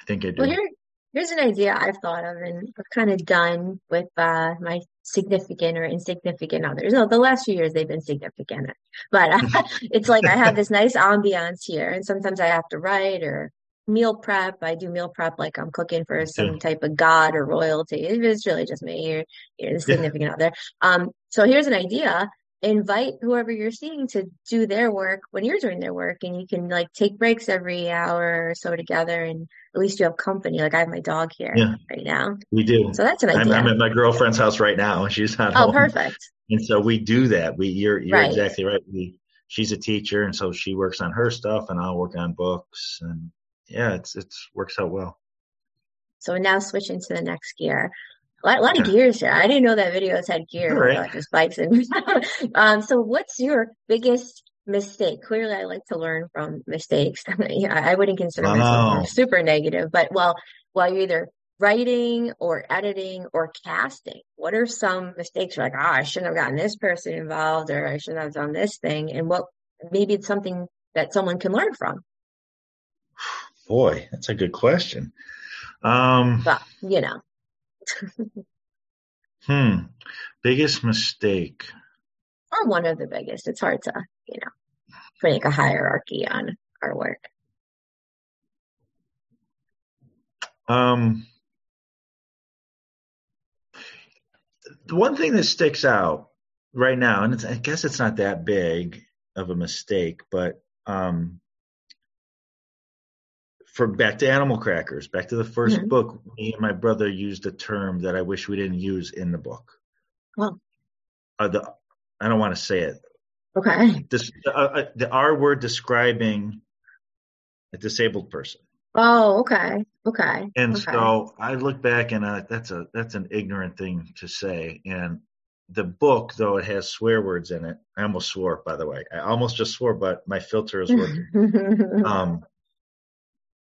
I think i do. Well, here, here's an idea I've thought of and I've kind of done with uh, my significant or insignificant others. No, the last few years they've been significant, but uh, it's like I have this nice ambiance here, and sometimes I have to write or meal prep. I do meal prep like I'm cooking for some type of god or royalty. It's really just me. You're, you're the significant other. Um, so here's an idea. Invite whoever you're seeing to do their work when you're doing their work, and you can like take breaks every hour or so together, and at least you have company. Like I have my dog here Yeah. right now. we do So that's an I'm, idea. I'm at my girlfriend's house right now and she's not Oh, home perfect. and so we do that we you're you're Right. exactly right we she's a teacher and so she works on her stuff and i'll work on books and yeah it's it's works out well So now switching to the next gear. A lot, a lot of gears here. I didn't know that videos had gears, right. not just bikes. And um, so, what's your biggest mistake? Clearly, I like to learn from mistakes. I I wouldn't consider myself super negative, but while while you're either writing or editing or casting, what are some mistakes? You're like, ah, I shouldn't have gotten this person involved, or I shouldn't have done this thing. And what maybe it's something that someone can learn from. Boy that's a good question um But you know, Hmm. Biggest mistake. Or one of the biggest. It's hard to, you know, make a hierarchy on our work. Um, the one thing that sticks out right now, and it's, I guess it's not that big of a mistake, but um, for back to animal crackers, back to the 1st Mhm. book, me and my brother used a term that I wish we didn't use in the book. Well, Uh, the I don't want to say it. okay. This uh, uh, the R word describing a disabled person. Oh, okay. Okay. And okay. so I look back and that's a that's an ignorant thing to say. And the book, though it has swear words in it, I almost swore. By the way, I almost just swore, but my filter is working. um,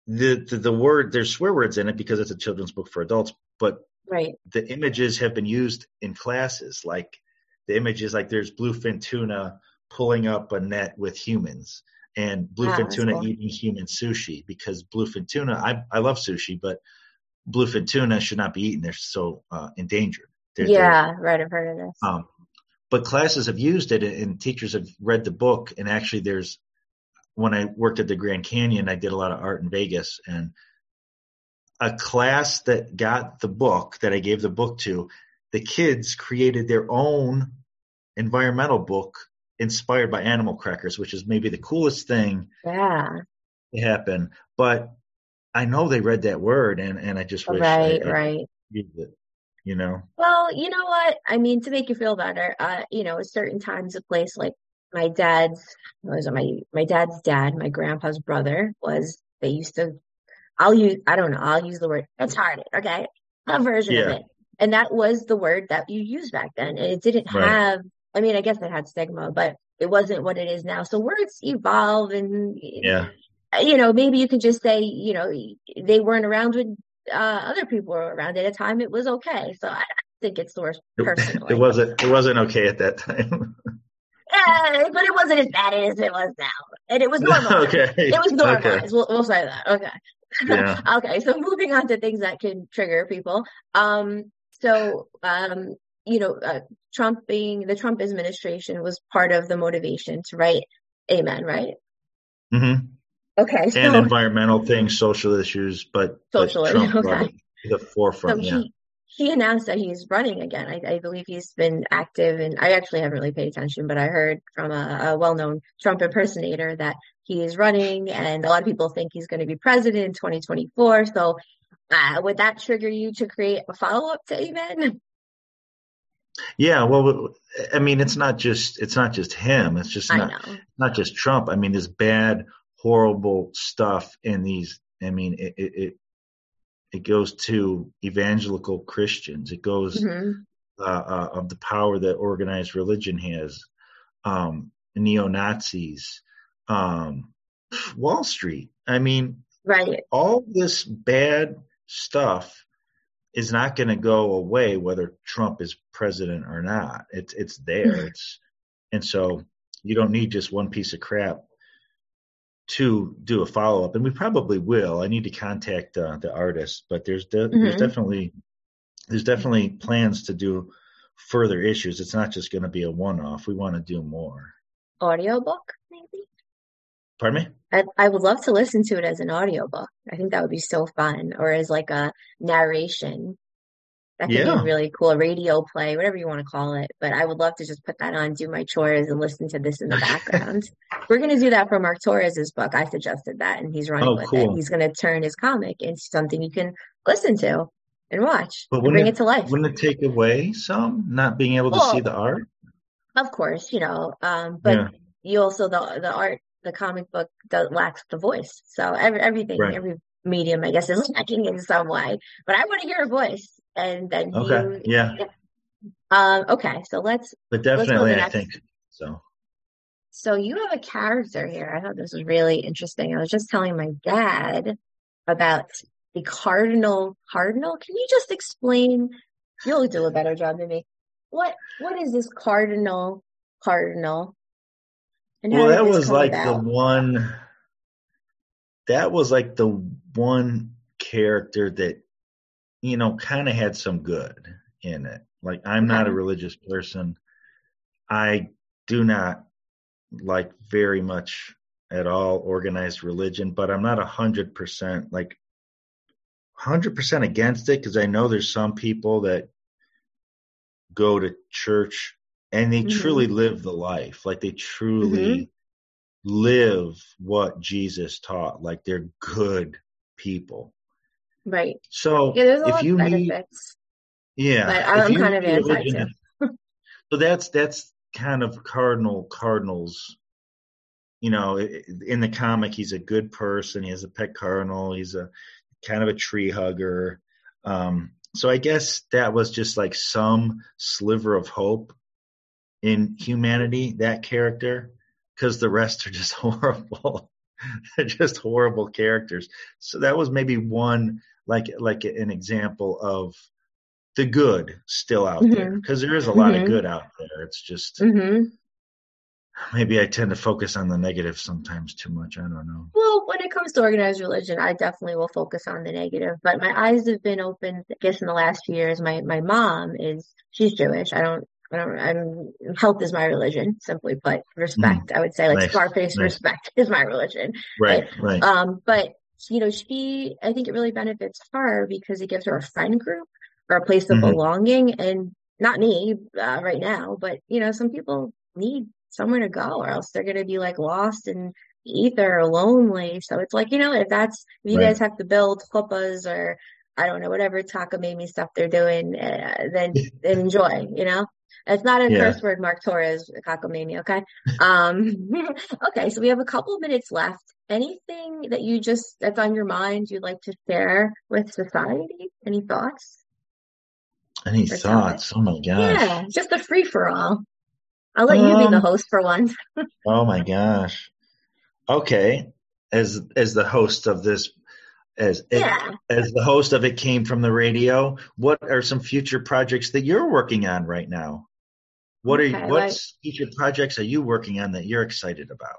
the, the the word there's swear words in it because it's a children's book for adults, but right. the images have been used in classes. Like the images, like there's bluefin tuna pulling up a net with humans, and bluefin that's tuna cool. eating human sushi because bluefin tuna. I I love sushi, but bluefin tuna should not be eaten. They're so uh, endangered. They're, they're- yeah, right. I've heard of this. um, but classes have used it, and teachers have read the book. And actually, there's when I worked at the Grand Canyon, I did a lot of art in Vegas, and a class that got the book that I gave the book to, the kids created their own environmental book inspired by animal crackers, which is maybe the coolest thing Yeah. to happen. But I know they read that word, and and I just wish Right, I, I right. used it. You know. Well, you know what? I mean, to make you feel better, uh, you know, at certain times, a place like my dad's was my my dad's dad, my grandpa's brother was. They used to. I'll use. I don't know. I'll use the word retarded. Okay, a version of it, and that was the word that you used back then, and it didn't Right. have. I mean, I guess it had stigma, but it wasn't what it is now. So words evolve, and Yeah. you know, maybe you could just say, you know, they weren't around when uh, other people were around at a time. It was okay. So I I think it's the worst personally. It wasn't. It wasn't okay at that time. Eh, but it wasn't as bad as it was now, and it was normal. Okay. It was normalized. Okay. We'll, we'll say that. Okay. Yeah. okay. So moving on to things that can trigger people. Um. So, um, you know, uh, Trump being the Trump administration was part of the motivation to write Amen, right? Mm-hmm. Okay. So And environmental things, social issues, but, but Social, Trump okay. the forefront. So yeah. he he announced that he's running again. I, I believe he's been active, and I actually haven't really paid attention, but I heard from a, a well-known Trump impersonator that he is running, and a lot of people think he's going to be president in 2024. So, uh, would that trigger you to create a follow-up to Amen? Yeah, well, I mean, it's not just it's not just him. It's just not not just Trump. I mean, there's bad, horrible stuff in these. I mean, it it it, goes to evangelical Christians. It goes Mhm. uh, uh, of the power that organized religion has, um, neo Nazis, um, Wall Street. I mean, Right. all this bad stuff is not going to go away whether Trump is president or not. It's it's there. It's and so you don't need just one piece of crap to do a follow up, and we probably will. I need to contact uh, the artist, but there's de- there's Mhm. definitely there's definitely plans to do further issues. It's not just going to be a one off. We want to do more. Audiobook, maybe? Pardon me? I, I would love to listen to it as an audiobook. I think that would be so fun, or as like a narration. That could Yeah. be really cool, a radio play, whatever you want to call it. But I would love to just put that on, do my chores, and listen to this in the background. We're going to do that for Mark Torres's book. I suggested that, and he's running Oh, with it. cool. He's going to turn his comic into something you can listen to and watch, But and bring it, it to life. wouldn't it take away some not being able to see the art? Of course, you know, um, but Yeah. you also the the art, the comic book does, lacks the voice. So every, everything, Right. every medium, I guess, is lacking in some way. But I want to hear a voice, and then Okay. you. Yeah. Um. Okay. So let's. But let's definitely, I think so. So you have a character here. I thought this was really interesting. I was just telling my dad about the cardinal. Cardinal. Can you just explain? You'll do a better job than me. What What is this cardinal? Cardinal. And Well, that was like about? the one. That was like the one character that, you know, kind of had some good in it. Like I'm not a religious person. I do not like very much at all organized religion, but I'm not a hundred percent like hundred percent against it because I know there's some people that go to church and they Mhm. truly live the life. Like they truly Mhm. live what Jesus taught. Like they're good people. Right. So Yeah, there's a if lot you of need yeah, But I'm kind of anti so that's that's kind of cardinal cardinals you know in the comic he's a good person he has a pet cardinal he's a kind of a tree hugger. Um so i guess that was just like some sliver of hope in humanity that character because the rest are just horrible they're just horrible characters so that was maybe one like like an example of the good still out there Mhm. because there is a lot Mhm. of good out there it's just hmm maybe i tend to focus on the negative sometimes too much i don't know Well, when it comes to organized religion, I definitely will focus on the negative. But my eyes have been opened, I guess, in the last few years. My my mom is she's Jewish. I don't. I don't. I'm health is my religion. Simply put, respect. I would say like Nice, Scarface. nice. Respect is my religion. right right Um, but you know, she, I think it really benefits her because it gives her a friend group or a place of Mhm. belonging and not me, uh, right now, but you know, some people need somewhere to go or else they're going to be like lost in the ether or lonely. So it's like, you know, if that's, if you Right. guys have to build chuppahs or I don't know, whatever taco takamimi stuff they're doing, uh, then, then enjoy, you know? It's not a Yeah. curse word, Mark Torres, cockamamie, okay? Um, okay, so we have a couple of minutes left. Anything that you just, that's on your mind you'd like to share with society? Any thoughts? any thoughts oh my gosh Yeah, just a free for all. I'll let you be the Um, host for once. oh my gosh okay as as the host of this as Yeah. as the host of it came from the radio what are some future projects that you're working on right now what are Okay, what like- future projects are you working on that you're excited about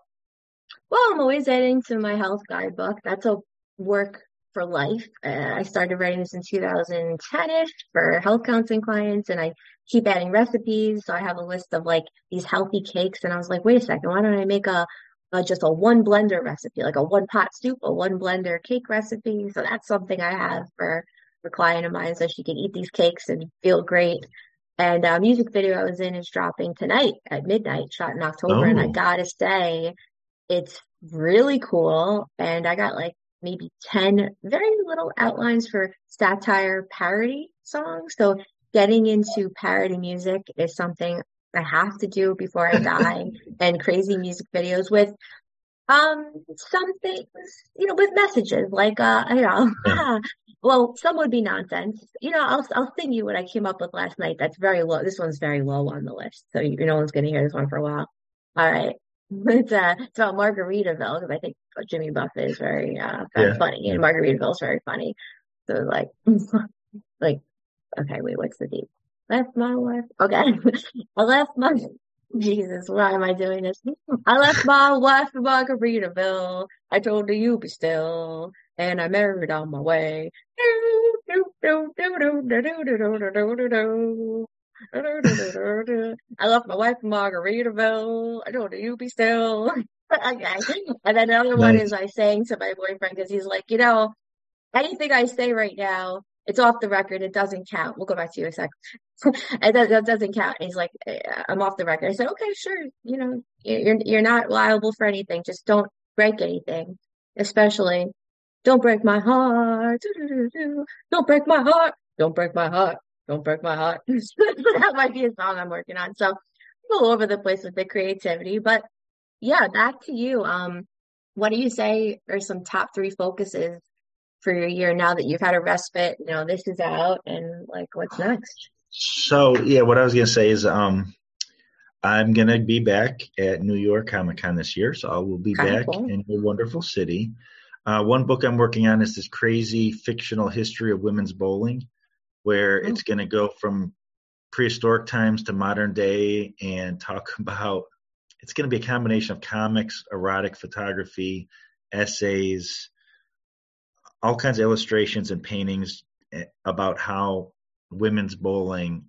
Well, I'm always adding to my health guidebook. That's a work for life. Uh, I started writing this in 2010-ish for health counseling clients, and I keep adding recipes. So I have a list of like these healthy cakes, and I was like, wait a second, why don't I make a, a just a one blender recipe, like a one pot soup, a one blender cake recipe? So that's something I have for for a client of mine, so she can eat these cakes and feel great. And a music video I was in is dropping tonight at midnight, shot in October, and I Oh. gotta say it's really cool. And I got like maybe 10 very little outlines for satire parody songs. So getting into parody music is something I have to do before I die and crazy music videos with um some things, you know, with messages like uh you know well some would be nonsense. You know, I'll I'll sing you what I came up with last night. That's very low. This one's very low on the list. So you, no one's gonna hear this one for a while. All right. It's uh it's about Margaritaville because I think Jimmy Buffett is very uh Yeah. funny and Margaritaville is very funny. So it's like like okay, wait, what's the deep? Left my wife. Okay. I left my Jesus, why am I doing this? I left my wife in Margaritaville. I told her you be still, and I married on my way. I left my wife in Margaritaville. I told her you be still. okay. And then another one Nice. is I sang to my boyfriend because he's like, you know, anything I say right now, it's off the record. It doesn't count. We'll go back to you in a sec. that, that doesn't count. And he's like, "Eh, I'm off the record. I said, okay, sure. You know, you're you're not liable for anything. Just don't break anything, especially don't break my heart. Don't break my heart. Don't break my heart. Don't break my heart. that might be a song I'm working on. So I'm all over the place with the creativity, but yeah, back to you. Um, what do you say are some top three focuses for your year now that you've had a respite? You know, this is out, and like, what's next? So yeah, what I was gonna say is um I'm gonna be back at New York Comic Con this year, so I will be Okay, back cool. in your wonderful city. Uh, one book I'm working on is this crazy fictional history of women's bowling, where it's gonna go from prehistoric times to modern day and talk about it's gonna be a combination of comics, erotic photography, essays, all kinds of illustrations and paintings eh, about how women's bowling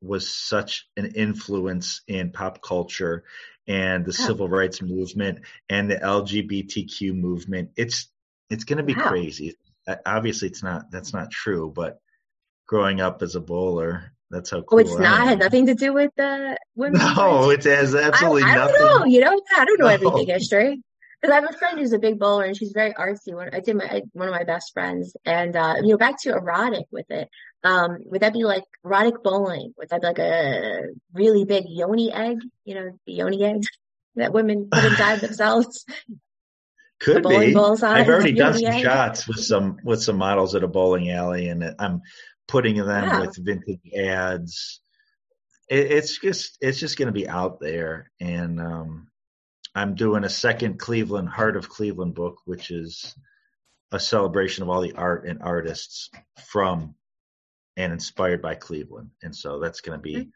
was such an influence in pop culture and the Wow. civil rights movement and the LGBTQ movement. It's it's going to be Wow. crazy. Uh, Obviously, it's not. That's not true. But growing up as a bowler, that's how Cool Oh, it's I not had nothing to do with the women. No, it has absolutely I, I nothing. don't know. You know, I don't know No. everything history. Because I have a friend who's a big bowler and she's very artsy. One, I did my one of my best friends, and uh, you know, back to erotic with it. Um, would that be like erotic bowling? Would that be like a really big yoni egg? You know, the yoni eggs that women put inside themselves. Could bowling be. I've already done some egg. shots with some with some models at a bowling alley, and I'm putting them Wow. with vintage ads. It, it's just it's just going to be out there, and um, I'm doing a second Cleveland Heart of Cleveland book, which is a celebration of all the art and artists from and inspired by Cleveland, and so that's going to be Mm-hmm.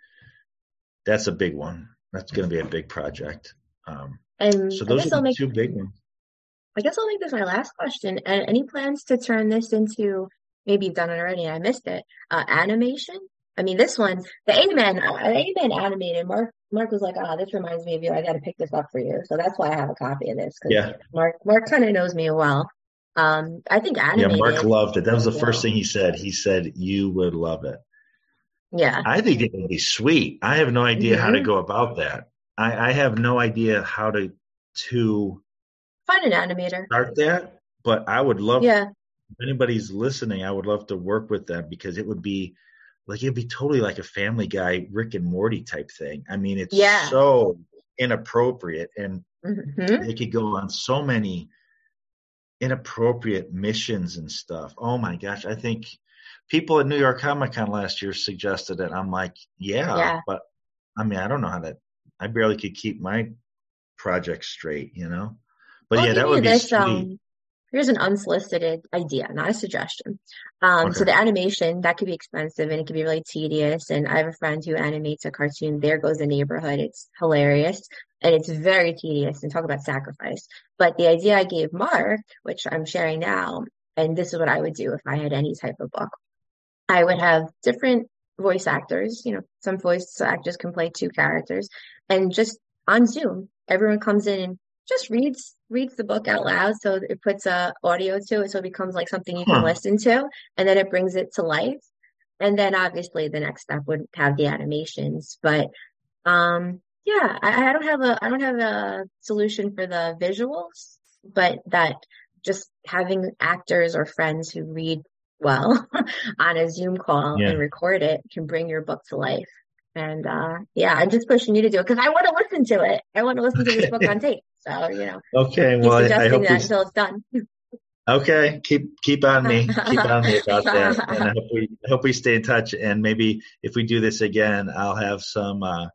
that's a big one. That's going to be a big project. Um, And so those are I'll the make two big ones. I guess I'll make this my last question. And any plans to turn this into maybe you've done it already I missed it? Uh, animation? I mean, this one, the Amen, uh, Amen animated. Mark, Mark was like, "Ah, this reminds me of you. I got to pick this up for you." So that's why I have a copy of this because Yeah. Mark, Mark kind of knows me well. Um, I think Yeah. Mark loved it. That was the Yeah. first thing he said. He said you would love it. Yeah. I think it would be sweet. I have no idea how to Mhm. go about that. I, I have no idea how to to Find an animator. start that, but I would love. Yeah. If anybody's listening, I would love to work with them because it would be like it'd be totally like a Family Guy, Rick and Morty type thing. I mean, it's Yeah. so inappropriate, and Mhm. they could go on so many inappropriate missions and stuff. Oh my gosh, I think people at New York Comic Con last year suggested it. I'm like, yeah, Yeah. but I mean, I don't know how to. I barely could keep my project straight, you know. But yeah, that would be this, sweet. um, here's an unsolicited idea, not a suggestion. Um, so the animation that could be expensive and it could be really tedious. And I have a friend who animates a cartoon. There goes the neighborhood. It's hilarious and it's very tedious. And talk about sacrifice. But the idea I gave Mark, which I'm sharing now, and this is what I would do if I had any type of book. I would have different voice actors. You know, some voice actors can play two characters, and just on Zoom, everyone comes in and just reads reads the book out loud. So it puts a audio to it, so it becomes like something you can Huh. listen to, and then it brings it to life. And then obviously the next step would have the animations, but um, yeah, I, I don't have a I don't have a solution for the visuals, but that just having actors or friends who read well on a Zoom call Yeah. and record it can bring your book to life. And uh, yeah, I'm just pushing you to do it because I want to listen to it. I want to listen to this book on tape. So you know, Okay, well, I, I hope that we. until it's done. Okay, keep keep on me, keep on me about that, and I hope we I hope we stay in touch. And maybe if we do this again, I'll have some uh,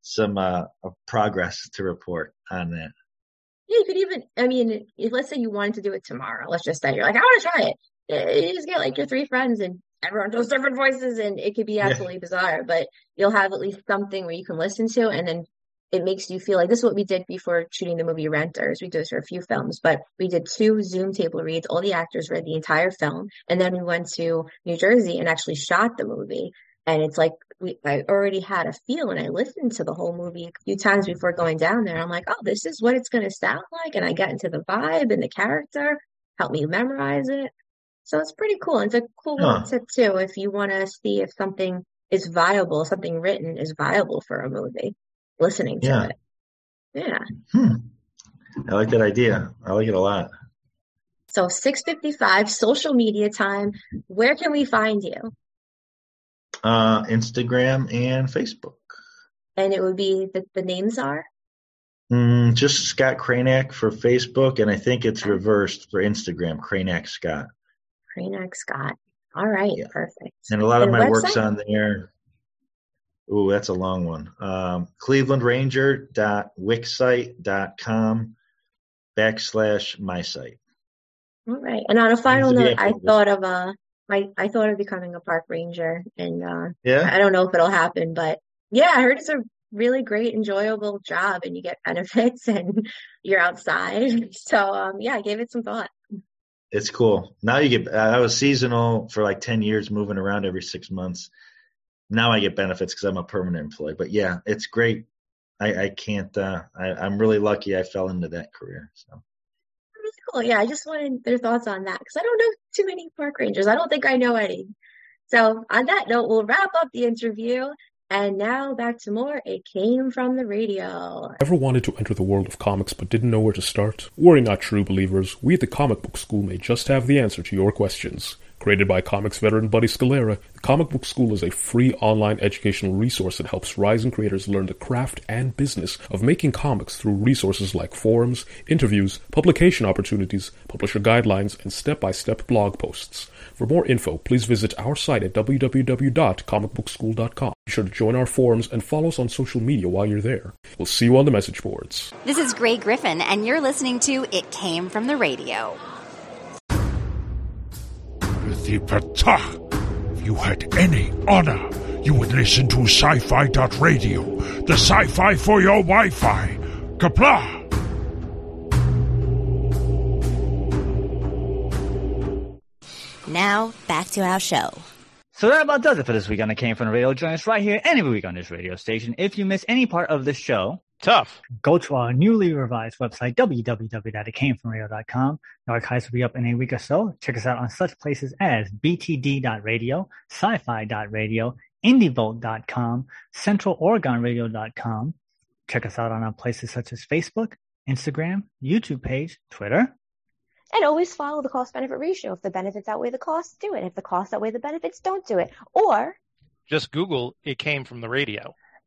some uh, progress to report on that. Yeah, you could even, I mean, if let's say you wanted to do it tomorrow, let's just say you're like, I want to try it. You just get like your three friends and everyone does different voices and it could be Yeah. absolutely bizarre, but you'll have at least something where you can listen to and then it makes you feel like this is what we did before shooting the movie Renters. We did this for a few films, but we did two Zoom table reads. All the actors read the entire film. And then we went to New Jersey and actually shot the movie. And it's like we I already had a feel and I listened to the whole movie a few times before going down there. I'm like, oh, this is what it's gonna sound like, and I get into the vibe and the character, help me memorize it. So it's pretty cool. It's a cool Huh. tip too if you want to see if something is viable, something written is viable for a movie. Listening to Yeah. it. Yeah. Hmm. I like that idea. I like it a lot. So 655 social media time. Where can we find you? Uh, Instagram and Facebook. And it would be the, the names are Mm, just Scott Cranack for Facebook, and I think it's reversed for Instagram. Cranack Scott, Cranack Scott. All right, perfect. and a lot of And my work's on there. Ooh, that's a long one. Um, ClevelandRanger.wixsite.com backslash my site. All right. And on a final note, I thought of uh my I thought of becoming a park ranger and uh Yeah? I don't know if it'll happen, but yeah, I heard it's a really great, enjoyable job and you get benefits and you're outside. So um yeah, I gave it some thought. It's cool. Now you get. I was seasonal for like ten years, moving around every six months. now I get benefits because I'm a permanent employee. But yeah, it's great. I, I can't. Uh, I, I'm really lucky I fell into that career. So cool. Yeah, I just wanted their thoughts on that because I don't know too many park rangers. I don't think I know any. So on that note, we'll wrap up the interview. And now back to more. It came from the radio. Ever wanted to enter the world of comics but didn't know where to start? Worry not, true believers. We at the Comic Book School may just have the answer to your questions. Created by comics veteran Buddy Scalera, the Comic Book School is a free online educational resource that helps rising creators learn the craft and business of making comics through resources like forums, interviews, publication opportunities, publisher guidelines, and step-by-step blog posts. For more info, please visit our site at www.comicbookschool.com. Be sure to join our forums and follow us on social media while you're there. We'll see you on the message boards. This is Grey Griffin, and you're listening to It Came from the Radio. Prithvi Pratah. If you had any honor, you would listen to sci-fi radio, the sci-fi for your Wi-Fi. Kapla! Now, back to our show. So that about does it for this week on the Came From the Radio. Join us right here any week on this radio station. If you miss any part of this show, tough. Go to our newly revised website, www.itcamefromradio.com. The archives will be up in a week or so. Check us out on such places as btd.radio, sci-fi.radio, indievolt.com, centraloregonradio.com. Check us out on our places such as Facebook, Instagram, YouTube page, Twitter, And always follow the cost benefit ratio. If the benefits outweigh the costs, do it. If the costs outweigh the benefits, don't do it. Or Just Google it came from the radio.